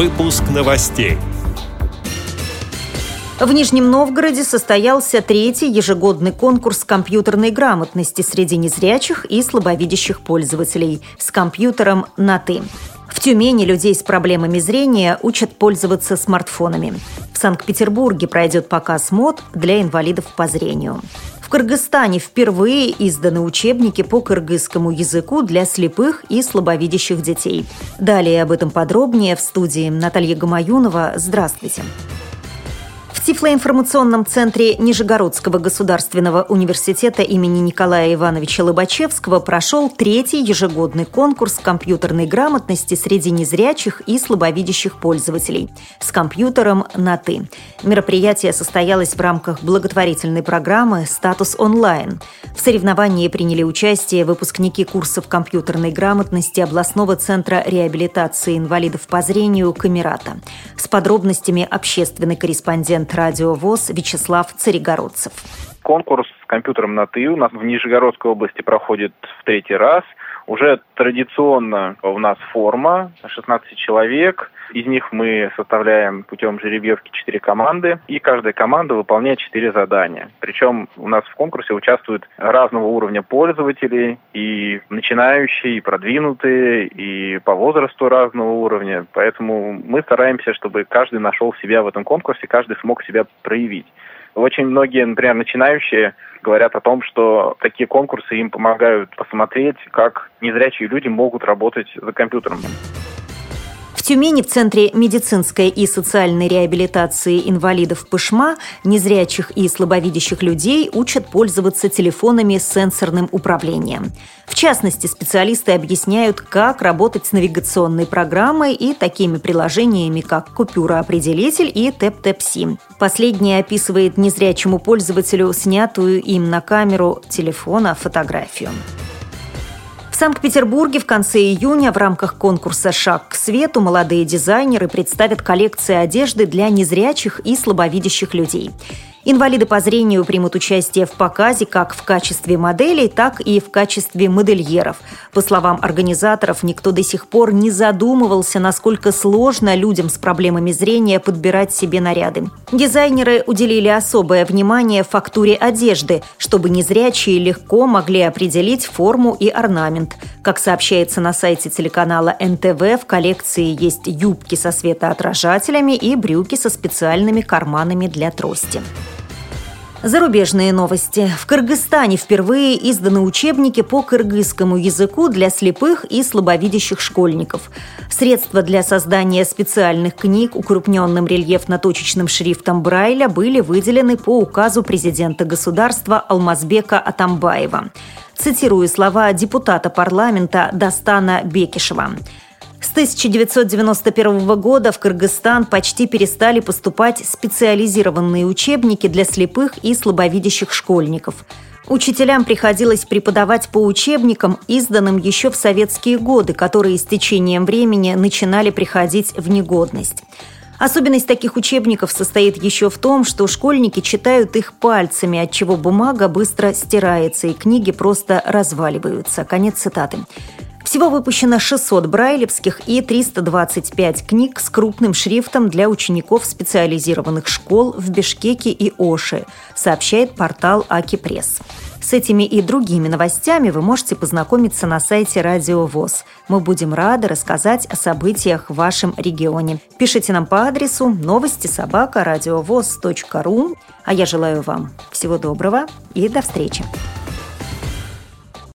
Выпуск новостей. В Нижнем Новгороде состоялся третий ежегодный конкурс компьютерной грамотности среди незрячих и слабовидящих пользователей с компьютером на «ты». В Тюмени людей с проблемами зрения учат пользоваться смартфонами. В Санкт-Петербурге пройдет показ мод для инвалидов по зрению. Кыргызстане впервые изданы учебники по кыргызскому языку для слепых и слабовидящих детей. Далее об этом подробнее в студии Наталья Гамаюнова. Здравствуйте. Здравствуйте. Тифлоинформационном центре Нижегородского государственного университета имени Николая Ивановича Лобачевского прошел третий ежегодный конкурс компьютерной грамотности среди незрячих и слабовидящих пользователей с компьютером на «ты». Мероприятие состоялось в рамках благотворительной программы «Статус онлайн». В соревновании приняли участие выпускники курсов компьютерной грамотности областного центра реабилитации инвалидов по зрению «Камерата». С подробностями общественный корреспондент радио ВОЗ Вячеслав Царегородцев. Конкурс с компьютером на «ты» у нас в Нижегородской области проходит в третий раз. Уже традиционно у нас форма, 16 человек. Из них мы составляем путем жеребьевки 4 команды, и каждая команда выполняет 4 задания. Причем у нас в конкурсе участвуют разного уровня пользователей, и начинающие, и продвинутые, и по возрасту разного уровня. Поэтому мы стараемся, чтобы каждый нашел себя в этом конкурсе, каждый смог себя проявить. Очень многие, например, начинающие говорят о том, что такие конкурсы им помогают посмотреть, как незрячие люди могут работать за компьютером. В Тюмени в Центре медицинской и социальной реабилитации инвалидов ПШМА незрячих и слабовидящих людей учат пользоваться телефонами с сенсорным управлением. В частности, специалисты объясняют, как работать с навигационной программой и такими приложениями, как купюроопределитель и тэп-тэп-си. Последнее описывает незрячему пользователю снятую им на камеру телефона фотографию. Санкт-Петербурге в конце июня в рамках конкурса «Шаг к свету» молодые дизайнеры представят коллекции одежды для незрячих и слабовидящих людей. Инвалиды по зрению примут участие в показе как в качестве моделей, так и в качестве модельеров. По словам организаторов, никто до сих пор не задумывался, насколько сложно людям с проблемами зрения подбирать себе наряды. Дизайнеры уделили особое внимание фактуре одежды, чтобы незрячие легко могли определить форму и орнамент. Как сообщается на сайте телеканала НТВ, в коллекции есть юбки со светоотражателями и брюки со специальными карманами для трости. Зарубежные новости. В Кыргызстане впервые изданы учебники по кыргызскому языку для слепых и слабовидящих школьников. Средства для создания специальных книг укрупненным рельефно-точечным шрифтом Брайля были выделены по указу президента государства Алмазбека Атамбаева. Цитирую слова депутата парламента Дастана Бекишева. С 1991 года в Кыргызстан почти перестали поступать специализированные учебники для слепых и слабовидящих школьников. Учителям приходилось преподавать по учебникам, изданным еще в советские годы, которые с течением времени начинали приходить в негодность. Особенность таких учебников состоит еще в том, что школьники читают их пальцами, от чего бумага быстро стирается и книги просто разваливаются. Конец цитаты. Всего выпущено 600 брайлевских и 325 книг с крупным шрифтом для учеников специализированных школ в Бишкеке и Оше, сообщает портал Аки Пресс. С этими и другими новостями вы можете познакомиться на сайте Радио ВОЗ. Мы будем рады рассказать о событиях в вашем регионе. Пишите нам по адресу новости собака ру. А я желаю вам всего доброго и до встречи.